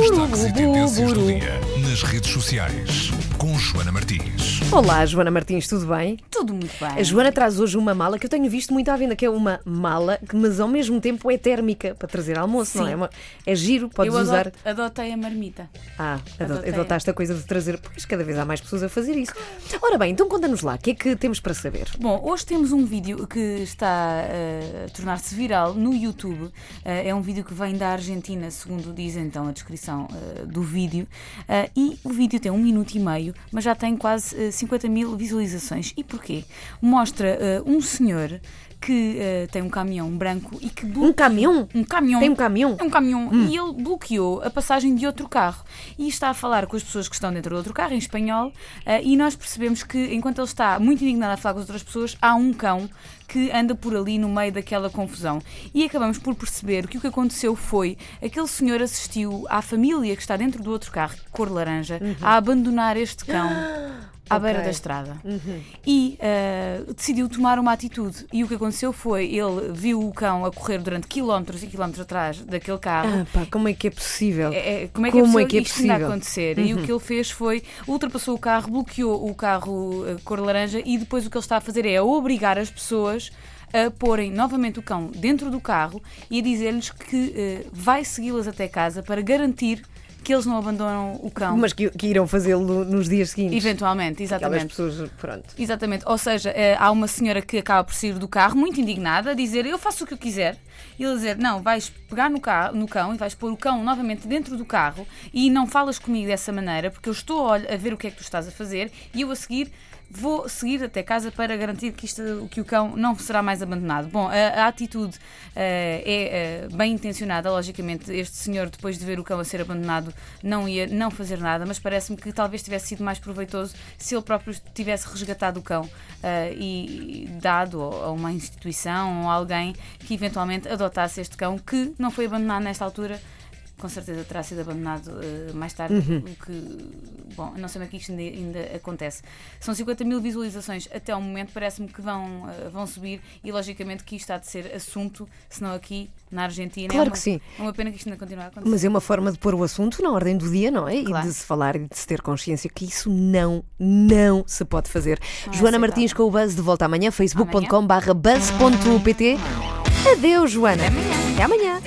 destaques e tendências do dia nas redes sociais com Joana Martins. Olá, Joana Martins, tudo bem? Tudo muito bem. A Joana traz hoje uma mala que eu tenho visto muito à venda, que é uma mala, que, mas ao mesmo tempo é térmica para trazer almoço, não Sim. é? Uma- é giro, podes Eu usar. adot- adotei a marmita. Ah, ado- Adotei. adotaste a coisa de trazer, pois cada vez há mais pessoas a fazer isso. Ora bem, então conta-nos lá, o que é que temos para saber? Bom, hoje temos um vídeo que está eh, a tornar-se viral no YouTube. Eh, é um vídeo que vem da Argentina, segundo diz então a descrição eh, do vídeo. Eh, o vídeo tem um minuto e meio, mas já tem quase eh, 50 mil visualizações. E porquê? Mostra eh, um senhor que eh, tem um caminhão branco e que Um caminhão? um caminhão. Tem um caminhão? É um caminhão e ele bloqueou a passagem de outro carro e está a falar com as pessoas que estão dentro do outro carro em espanhol eh, e nós percebemos que enquanto ele está muito indignado a falar com as outras pessoas há um cão que anda por ali no meio daquela confusão e acabamos por perceber que o que aconteceu foi aquele senhor assistiu à família que está dentro do outro carro cor laranja a abandonar este cão à beira Ok. da estrada e eh, decidiu tomar uma atitude e o que aconteceu foi ele viu o cão a correr durante quilómetros e quilómetros atrás daquele carro Ah, pá, como é que é possível? é- é- como é que Como é é possível que é isto ainda possível? Uhum. acontecer? E o que ele fez foi ultrapassou o carro, bloqueou o carro eh, cor laranja e depois o que ele está a fazer é obrigar as pessoas a porem novamente o cão dentro do carro e a dizer-lhes que eh, vai segui-las até casa para garantir que eles não abandonam o cão. Mas que, que irão fazê-lo nos dias seguintes. Eventualmente, Aquelas exatamente. pessoas, pronto. Exatamente, ou seja, eh, há uma senhora que acaba por sair do carro muito indignada a dizer eu faço o que eu quiser e ele dizer não, vais pegar no, carro, no cão e vais pôr o cão novamente dentro do carro e não falas comigo dessa maneira porque eu estou a ver o que é que tu estás a fazer e eu a seguir vou seguir até casa para garantir que, isto, que o cão não será mais abandonado. Bom, a, a atitude eh, é eh, bem intencionada, logicamente este senhor depois de ver o cão a ser abandonado não ia não fazer nada, mas parece-me que talvez tivesse sido mais proveitoso se ele próprio tivesse resgatado o cão eh, e dado a uma instituição ou alguém que eventualmente adotasse este cão que não foi abandonado nesta altura. Com certeza terá sido abandonado eh, mais tarde, o que, bom, não sei como é que isto ainda, ainda acontece. São 50 mil visualizações até ao momento, parece-me que vão, eh, vão subir e logicamente que isto há de ser assunto, senão aqui na Argentina. Claro é uma, que sim. É uma pena que isto ainda continue a acontecer. Mas é uma forma de pôr o assunto na ordem do dia, não é? Claro. E de se falar e de se ter consciência que isso não, não se pode fazer. Não é Joana aceitável. Martins com o Buzz de volta amanhã, facebook.com/buzz.pt. Adeus, Joana. Até amanhã. Até amanhã.